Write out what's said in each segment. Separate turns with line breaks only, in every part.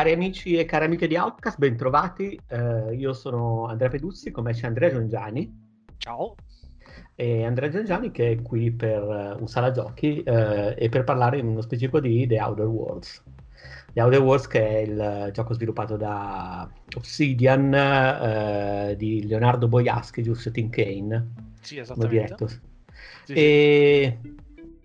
Cari amici e cari amiche di Outcast, bentrovati. Uh, io sono Andrea Peduzzi, come c'è Andrea Giangiani.
Ciao.
E Andrea Giangiani che è qui per uh, un sala giochi uh, e per parlare in uno specifico di The Outer Worlds. The Outer Worlds che è il gioco sviluppato da Obsidian di Leonardo Boiaschi, giusto? Tim Kane.
Sì, esattamente.
Sì, e...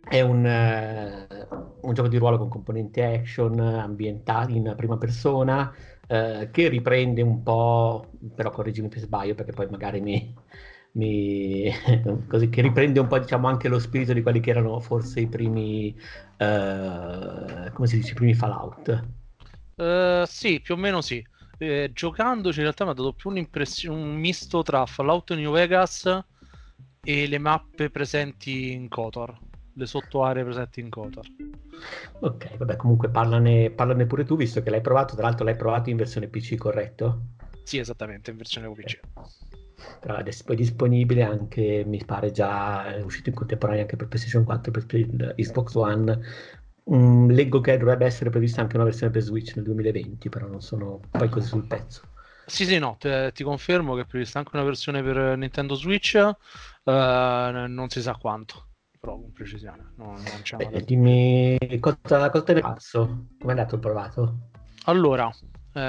È un, uh, un, gioco di ruolo con componenti action, ambientati in prima persona, uh, che riprende un po', però correggimi se sbaglio perché poi magari mi, mi così, che riprende un po' diciamo anche lo spirito di quelli che erano forse i primi, uh, come si dice, i primi Fallout.
sì, più o meno sì. Eh, giocandoci in realtà mi ha dato più un misto tra Fallout New Vegas e le mappe presenti in Kotor le sottoaree presenti in Kotor.
Ok, vabbè, comunque parlane, parlane, pure tu, visto che l'hai provato. Tra l'altro, l'hai provato in versione PC, corretto?
Sì, esattamente, in versione PC.
Però adesso poi disponibile anche, mi pare già è uscito in contemporanea anche per PlayStation 4 e per Xbox One. Mm, leggo che dovrebbe essere prevista anche una versione per Switch nel 2020, però non sono poi così sul pezzo.
Sì, sì, no, te, ti confermo che è prevista anche una versione per Nintendo Switch, uh, non si sa quanto però con precisione. Non, non c'è
Beh, dimmi cosa, cosa te ne passo? Come è andato il provato?
Allora, eh,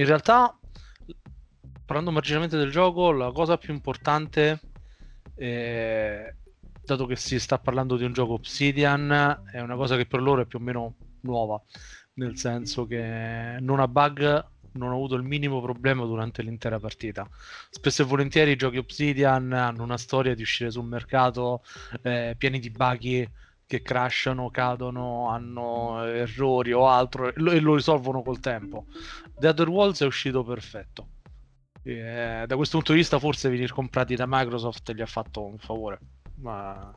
in realtà, parlando marginalmente del gioco, la cosa più importante, eh, dato che si sta parlando di un gioco Obsidian, è una cosa che per loro è più o meno nuova, nel senso che non ha bug non ho avuto il minimo problema durante l'intera partita. Spesso e volentieri i giochi Obsidian hanno una storia di uscire sul mercato eh, pieni di buggy che crashano, cadono, hanno errori o altro e lo, e lo risolvono col tempo. The Other Worlds è uscito perfetto. E, da questo punto di vista forse venire comprati da Microsoft gli ha fatto un favore, ma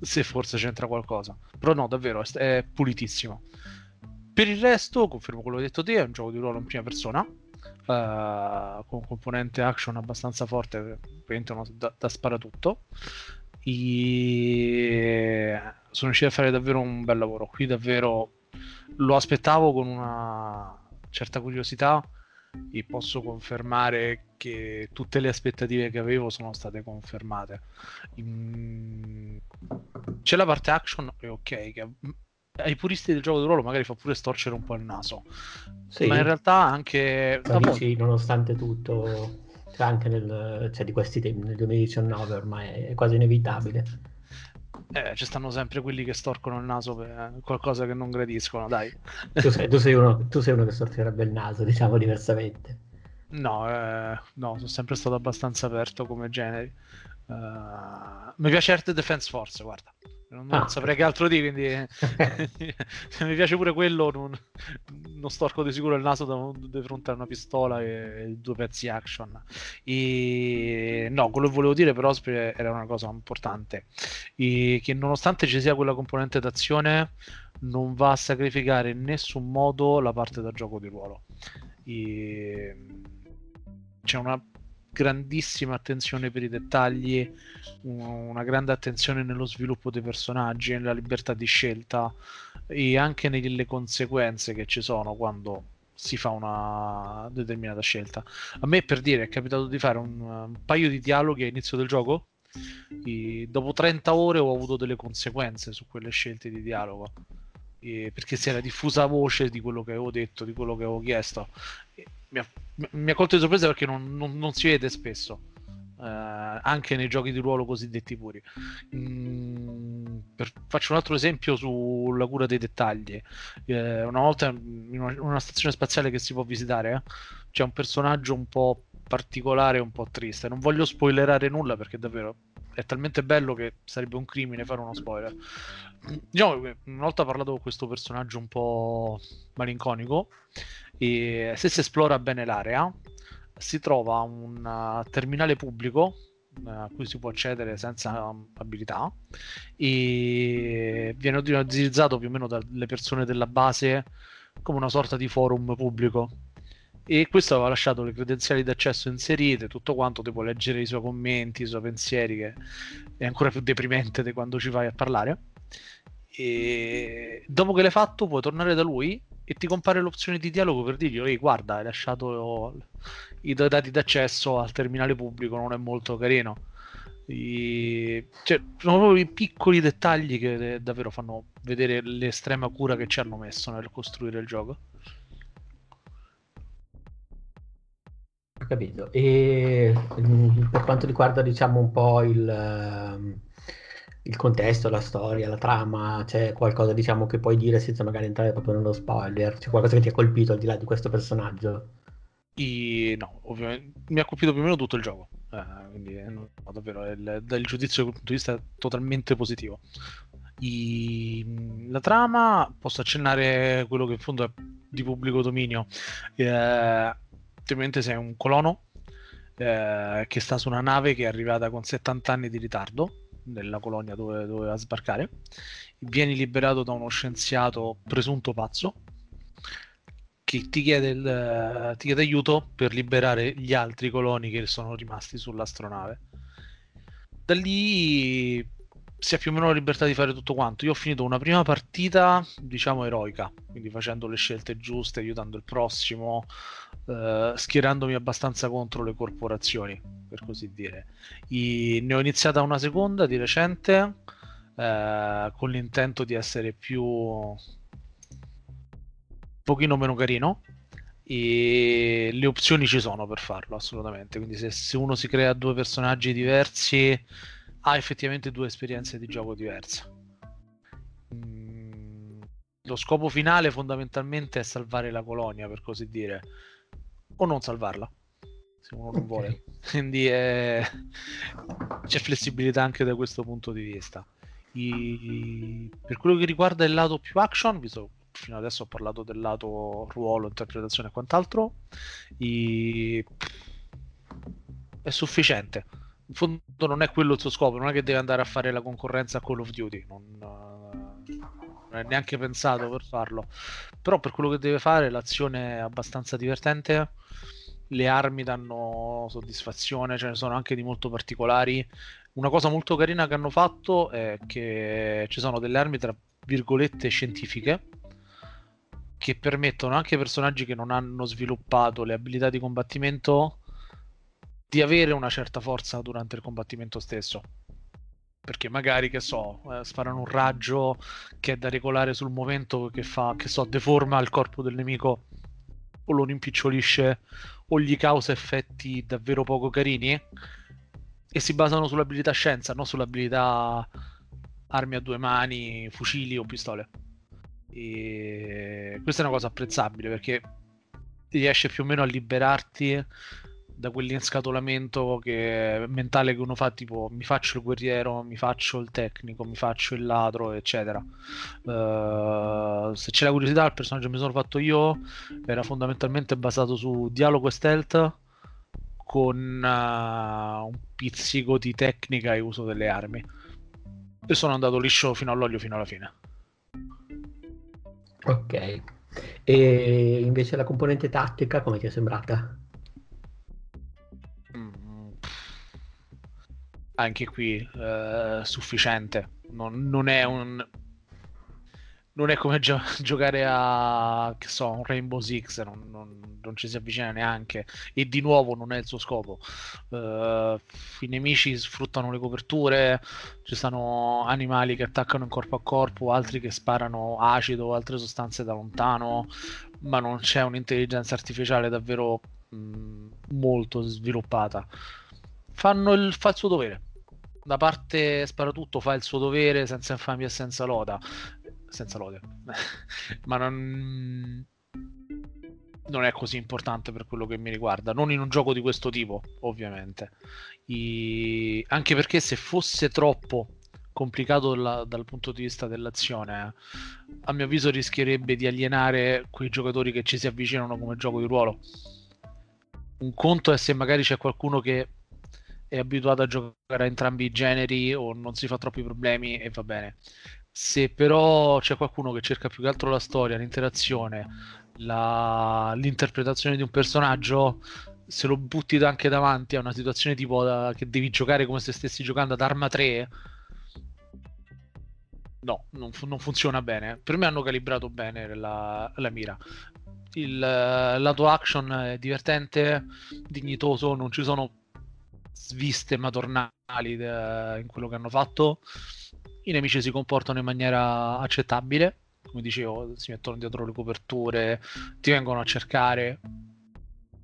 se forse c'entra qualcosa. Però no, davvero, è, è pulitissimo. Per il resto, confermo quello che hai detto te, è un gioco di ruolo in prima persona, uh, con componente action abbastanza forte, ovviamente da, da sparatutto. E sono riuscito a fare davvero un bel lavoro. Qui davvero lo aspettavo con una certa curiosità e posso confermare che tutte le aspettative che avevo sono state confermate. C'è la parte action, è ok, che ai puristi del gioco di ruolo magari fa pure storcere un po' il naso. Sì. Ma in realtà anche...
Dici, nonostante tutto, cioè anche nel, cioè di questi tempi, nel 2019 ormai è quasi inevitabile.
Eh, ci stanno sempre quelli che storcono il naso per qualcosa che non gradiscono, dai.
Tu sei, tu sei, uno, tu sei uno che storcerebbe il naso, diciamo diversamente.
No, eh, no, sono sempre stato abbastanza aperto come generi. Uh, mi piace Earth Defense Force, guarda non, ah. saprei che altro dire, quindi mi piace pure quello, non, non, storco di sicuro il naso da, di fronte a una pistola e due pezzi action. E, no, quello che volevo dire però era una cosa importante, e che nonostante ci sia quella componente d'azione, non va a sacrificare in nessun modo la parte da gioco di ruolo. E, c'è una grandissima attenzione per i dettagli, una grande attenzione nello sviluppo dei personaggi, nella libertà di scelta e anche nelle conseguenze che ci sono quando si fa una determinata scelta. A me per dire è capitato di fare un, un paio di dialoghi all'inizio del gioco. E dopo 30 ore ho avuto delle conseguenze su quelle scelte di dialogo perché si era diffusa voce di quello che avevo detto, di quello che avevo chiesto. Mi ha, mi ha colto di sorpresa perché non, non, non si vede spesso. Eh, anche nei giochi di ruolo cosiddetti puri. Mm, per, faccio un altro esempio sulla cura dei dettagli. Eh, una volta in una, una, stazione spaziale che si può visitare, eh, c'è un personaggio un po' particolare, un po' triste. Non voglio spoilerare nulla perché davvero è talmente bello che sarebbe un crimine fare uno spoiler. Diciamo una volta ho parlato con questo personaggio un po' malinconico e se si esplora bene l'area si trova un uh, terminale pubblico uh, a cui si può accedere senza um, abilità e viene utilizzato più o meno dalle persone della base come una sorta di forum pubblico e questo aveva lasciato le credenziali d'accesso inserite, tutto quanto, ti puoi leggere i suoi commenti, i suoi pensieri, che è ancora più deprimente di quando ci vai a parlare. E dopo che l'hai fatto, puoi tornare da lui e ti compare l'opzione di dialogo per dirgli ehi guarda hai lasciato i dati d'accesso al terminale pubblico non è molto carino I... Cioè, sono proprio i piccoli dettagli che davvero fanno vedere l'estrema cura che ci hanno messo nel costruire il gioco
capito. E mm, per quanto riguarda, diciamo, un po' il, ehm, il contesto, la storia, la trama, c'è qualcosa, diciamo, che puoi dire senza magari entrare proprio nello spoiler? C'è qualcosa che ti ha colpito al di là di questo personaggio?
I... No, ovviamente mi ha colpito più o meno tutto il gioco. Eh, quindi eh, no, davvero il, dal giudizio da quel punto di vista totalmente positivo. I... La trama posso accennare quello che in fondo è di pubblico dominio. Eh, Ovviamente sei un colono eh, che sta su una nave che è arrivata con 70 anni di ritardo nella colonia dove doveva sbarcare. Vieni liberato da uno scienziato presunto pazzo che ti chiede, il, ti chiede aiuto per liberare gli altri coloni che sono rimasti sull'astronave. Da lì si ha più o meno la libertà di fare tutto quanto. Io ho finito una prima partita, diciamo, eroica, quindi facendo le scelte giuste, aiutando il prossimo, eh, schierandomi abbastanza contro le corporazioni, per così dire. I... Ne ho iniziata una seconda di recente, eh, con l'intento di essere più... un pochino meno carino, e le opzioni ci sono per farlo assolutamente quindi se, se uno si crea due personaggi diversi ha effettivamente due esperienze di gioco diverse. Mm, lo scopo finale fondamentalmente è salvare la colonia, per così dire, o non salvarla, se uno non vuole. Quindi è... c'è flessibilità anche da questo punto di vista. I... Per quello che riguarda il lato più action, visto fino adesso ho parlato del lato ruolo, interpretazione e quant'altro, i... è sufficiente in fondo non è quello il suo scopo, non è che deve andare a fare la concorrenza a Call of Duty, non, non è neanche pensato per farlo. Però per quello che deve fare l'azione è abbastanza divertente, le armi danno soddisfazione, ce ne sono anche di molto particolari. Una cosa molto carina che hanno fatto è che ci sono delle armi tra virgolette scientifiche che permettono anche ai personaggi che non hanno sviluppato le abilità di combattimento di avere una certa forza durante il combattimento stesso. Perché magari, che so, eh, sparano un raggio che è da regolare sul momento che fa, che so, deforma il corpo del nemico o lo rimpicciolisce o gli causa effetti davvero poco carini e si basano sull'abilità scienza, non sull'abilità armi a due mani, fucili o pistole. E questa è una cosa apprezzabile perché riesce più o meno a liberarti da quell'inscatolamento che, mentale che uno fa, tipo mi faccio il guerriero, mi faccio il tecnico, mi faccio il ladro, eccetera. Uh, se c'è la curiosità, il personaggio che mi sono fatto io era fondamentalmente basato su dialogo e stealth con uh, un pizzico di tecnica e uso delle armi. E sono andato liscio fino all'olio, fino alla fine.
Ok. E invece la componente tattica come ti è sembrata?
Anche qui eh, sufficiente. Non, non, è un. Non è come gio- giocare a che so, un Rainbow Six, non, non, non, ci si avvicina neanche. E di nuovo non è il suo scopo. Uh, I nemici sfruttano le coperture, ci sono animali che attaccano in corpo a corpo, altri che sparano acido o altre sostanze da lontano, ma non c'è un'intelligenza artificiale davvero mh, mm, molto sviluppata fanno il, fa il suo dovere. Da parte Sparatutto fa il suo dovere senza infamia e senza loda. Senza lode. Ma non... non è così importante per quello che mi riguarda. Non in un gioco di questo tipo, ovviamente. I... Anche perché se fosse troppo complicato la, dal punto di vista dell'azione, a mio avviso rischierebbe di alienare quei giocatori che ci si avvicinano come gioco di ruolo. Un conto è se magari c'è qualcuno che è abituato a giocare a entrambi i generi o non si fa troppi problemi e va bene. Se però c'è qualcuno che cerca più che altro la storia, l'interazione, la... l'interpretazione di un personaggio, se lo butti anche davanti a una situazione tipo da... che devi giocare come se stessi giocando ad Arma 3, no, non, non, funziona bene. Per me hanno calibrato bene la, la mira. Il lato action è divertente, dignitoso, non ci sono sviste madornali de, in quello che hanno fatto. I nemici si comportano in maniera accettabile, come dicevo, si mettono dietro le coperture, ti vengono a cercare.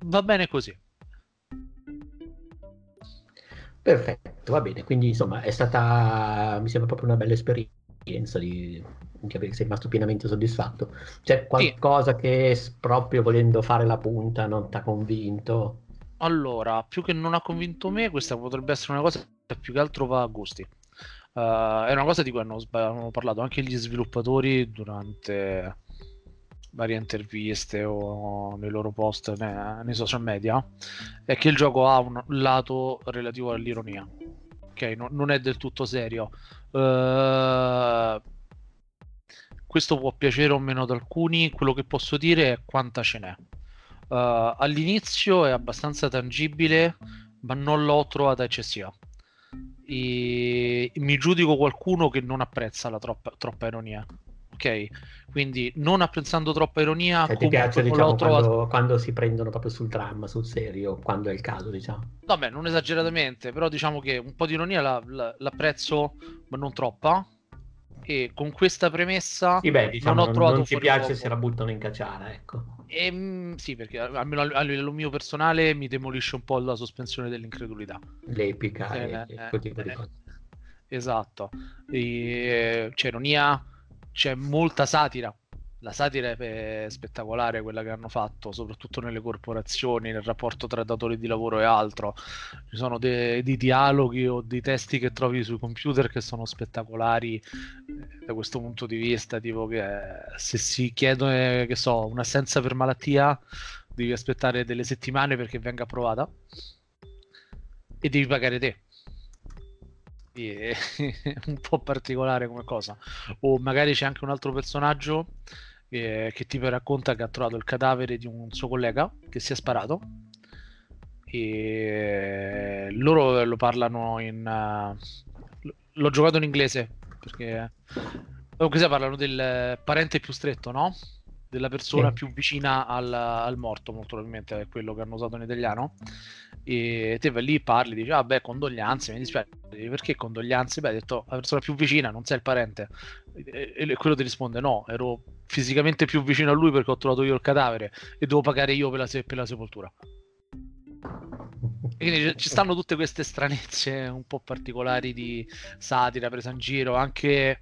Va bene così.
Perfetto, va bene. Quindi insomma è stata, mi sembra proprio una bella esperienza di, sei rimasto pienamente soddisfatto. C'è qualcosa sì. che proprio volendo fare la punta non ti ha convinto?
Allora, più che non ha convinto me, questa potrebbe essere una cosa che più che altro va a gusti. Uh, è una cosa di cui hanno, hanno, parlato anche gli sviluppatori durante varie interviste o nei loro post nei, nei social media. È che il gioco ha un lato relativo all'ironia. Ok, no, non è del tutto serio. Uh, questo può piacere o meno ad alcuni. Quello che posso dire è quanta ce n'è. Uh, all'inizio è abbastanza tangibile, ma non l'ho trovata eccessiva. E mi giudico qualcuno che non apprezza la troppa, troppa ironia. Ok, quindi non apprezzando troppa ironia,
cioè, ti piace diciamo, trovato... quando, quando, si prendono proprio sul dramma, sul serio, quando è il caso, diciamo.
Vabbè, non esageratamente, però diciamo che un po' di ironia la, la, l'apprezzo, ma non troppa e con questa premessa
sì, beh, diciamo, non ho trovato non ti piace fuoco. se la buttano in cacciara ecco.
E, ehm, sì perché almeno a livello mio personale mi demolisce un po' la sospensione dell'incredulità.
L'epica eh, e, eh, quel tipo di
eh,
cose.
Esatto. E, c'è ironia c'è molta satira la satira è spettacolare quella che hanno fatto, soprattutto nelle corporazioni, nel rapporto tra datori di lavoro e altro. Ci sono dei, dialoghi o dei testi che trovi sui computer che sono spettacolari eh, da questo punto di vista, tipo che se si chiede, che so, un'assenza per malattia, devi aspettare delle settimane perché venga approvata e devi pagare te è un po' particolare come cosa. O magari c'è anche un altro personaggio eh, che tipo racconta che ha trovato il cadavere di un suo collega che si è sparato e loro lo parlano in uh, l'ho giocato in inglese perché comunque sia parlano del parente più stretto no? della persona sì. più vicina al, al, morto molto probabilmente è quello che hanno usato in italiano e te vai lì parli dici ah beh condoglianze mi dispiace perché condoglianze beh hai detto la persona più vicina non sei il parente e, e quello ti risponde no ero fisicamente più vicino a lui perché ho trovato io il cadavere e devo pagare io per la, se- per la sepoltura. E quindi ci stanno tutte queste stranezze un po' particolari di satira presa in giro, anche,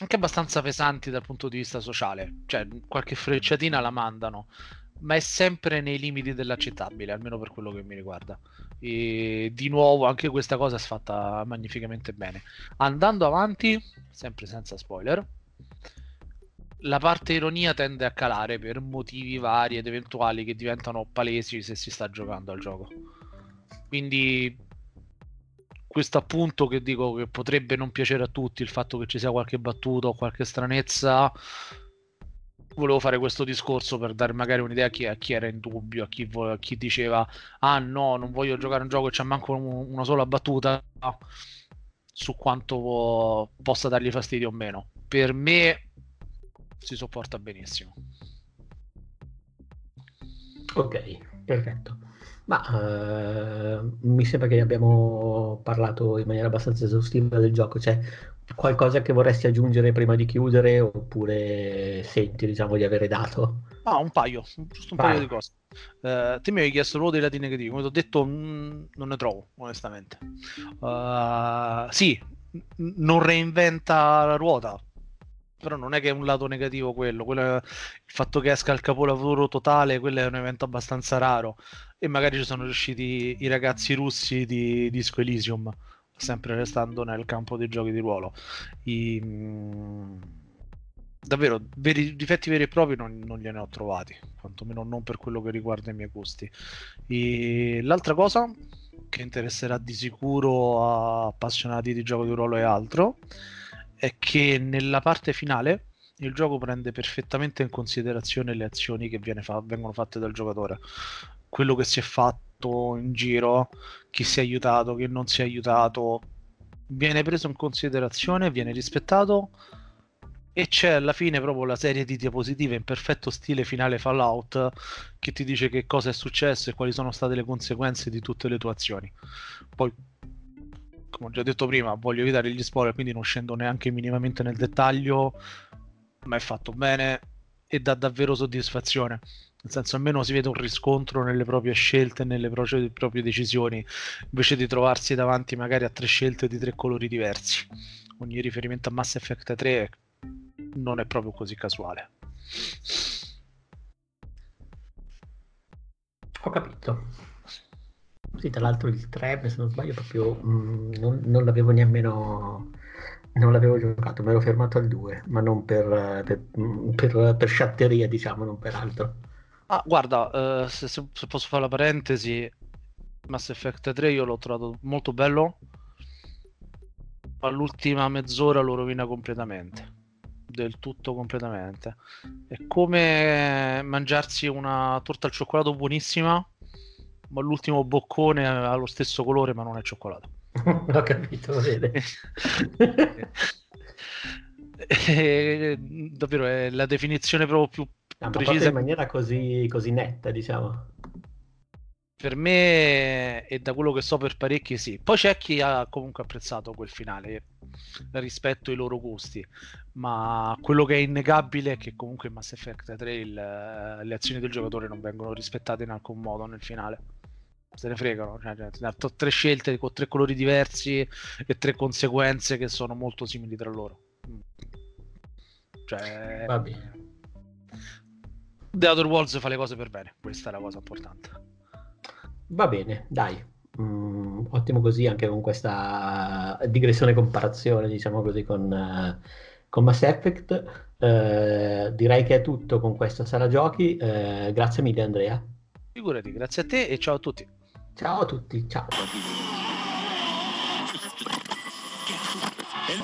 anche abbastanza pesanti dal punto di vista sociale. Cioè, qualche frecciatina la mandano, ma è sempre nei limiti dell'accettabile, almeno per quello che mi riguarda. E di nuovo, anche questa cosa è fatta magnificamente bene. Andando avanti, sempre senza spoiler la parte ironia tende a calare per motivi vari ed eventuali che diventano palesi se si sta giocando al gioco. Quindi questo appunto che dico che potrebbe non piacere a tutti, il fatto che ci sia qualche battuta o qualche stranezza, volevo fare questo discorso per dare magari un'idea a chi, a chi era in dubbio, a chi, vo- a chi, diceva ah no, non voglio giocare un gioco e c'è manco un- una sola battuta su quanto possa dargli fastidio o meno. Per me si sopporta benissimo.
Ok, perfetto. Ma uh, mi sembra che abbiamo parlato in maniera abbastanza esaustiva del gioco. C'è qualcosa che vorresti aggiungere prima di chiudere oppure senti diciamo di avere dato?
Ah, un paio, giusto un Vai. paio di cose. Uh, te mi avevi chiesto proprio dei lati negativi, come ti ho detto mh, mm, non ne trovo onestamente. Uh, sì, non reinventa la ruota, però non è che è un lato negativo quello, quello il fatto che esca il capolavoro totale, quello è un evento abbastanza raro e magari ci sono riusciti i ragazzi russi di Disco Elysium, sempre restando nel campo dei giochi di ruolo. I, mh, davvero, veri, difetti veri e propri non, non gliene ho trovati, quantomeno non per quello che riguarda i miei gusti. E, l'altra cosa che interesserà di sicuro a appassionati di gioco di ruolo e altro è che nella parte finale il gioco prende perfettamente in considerazione le azioni che fa- vengono fatte dal giocatore. Quello che si è fatto in giro, chi si è aiutato, chi non si è aiutato, viene preso in considerazione, viene rispettato e c'è alla fine proprio la serie di diapositive in perfetto stile finale Fallout che ti dice che cosa è successo e quali sono state le conseguenze di tutte le tue azioni. Poi, come ho già detto prima, voglio evitare gli spoiler, quindi non scendo neanche minimamente nel dettaglio, ma è fatto bene e dà davvero soddisfazione. Nel senso, almeno si vede un riscontro nelle proprie scelte, nelle proprie, proprie decisioni, invece di trovarsi davanti magari a tre scelte di tre colori diversi. Ogni riferimento a Mass Effect 3 non è proprio così casuale.
Ho capito. Sì, tra l'altro il 3, se non sbaglio, proprio mh, mm, non, non, l'avevo nemmeno non l'avevo giocato, me l'ho fermato al 2, ma non per, per, per, per sciatteria, diciamo, non per altro.
Ah, guarda, uh, se, se, posso fare la parentesi, Mass Effect 3 io l'ho trovato molto bello, all'ultima mezz'ora lo rovina completamente del tutto completamente. È come mangiarsi una torta al cioccolato buonissima, ma l'ultimo boccone ha lo stesso colore, ma non è cioccolato.
Ho capito, vede.
è, davvero è la definizione proprio più
no,
precisa
in maniera così, così netta, diciamo
per me e da quello che so per parecchi sì. Poi c'è chi ha comunque apprezzato quel finale rispetto ai loro gusti, ma quello che è innegabile è che comunque in Mass Effect 3 il, le azioni del giocatore non vengono rispettate in alcun modo nel finale. Se ne fregano, cioè, cioè, tre scelte con tre colori diversi e tre conseguenze che sono molto simili tra loro. Cioè,
Va bene.
The Other Worlds fa le cose per bene, questa è la cosa importante.
Va bene, dai. Mm, ottimo così anche con questa digressione comparazione, diciamo così, con, uh, con Mass Effect. Uh, direi che è tutto con questa sala giochi. Uh, grazie mille Andrea.
Figurati, grazie a te e ciao a tutti.
Ciao a tutti, ciao.